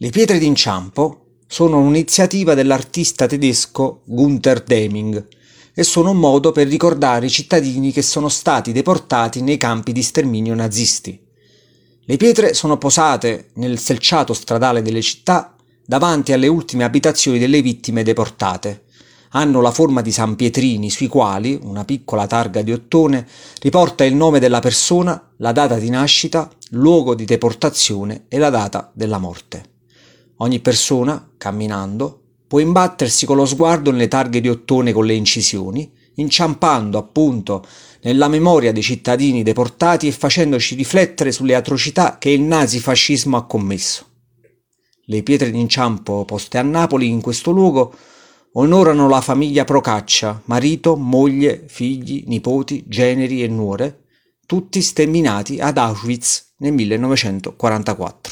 Le pietre d'inciampo sono un'iniziativa dell'artista tedesco Gunther Deming e sono un modo per ricordare i cittadini che sono stati deportati nei campi di sterminio nazisti. Le pietre sono posate nel selciato stradale delle città davanti alle ultime abitazioni delle vittime deportate. Hanno la forma di San Pietrini sui quali una piccola targa di ottone riporta il nome della persona, la data di nascita, luogo di deportazione e la data della morte. Ogni persona, camminando, può imbattersi con lo sguardo nelle targhe di ottone con le incisioni, inciampando appunto nella memoria dei cittadini deportati e facendoci riflettere sulle atrocità che il nazifascismo ha commesso. Le pietre d'inciampo poste a Napoli in questo luogo onorano la famiglia Procaccia, marito, moglie, figli, nipoti, generi e nuore, tutti sterminati ad Auschwitz nel 1944.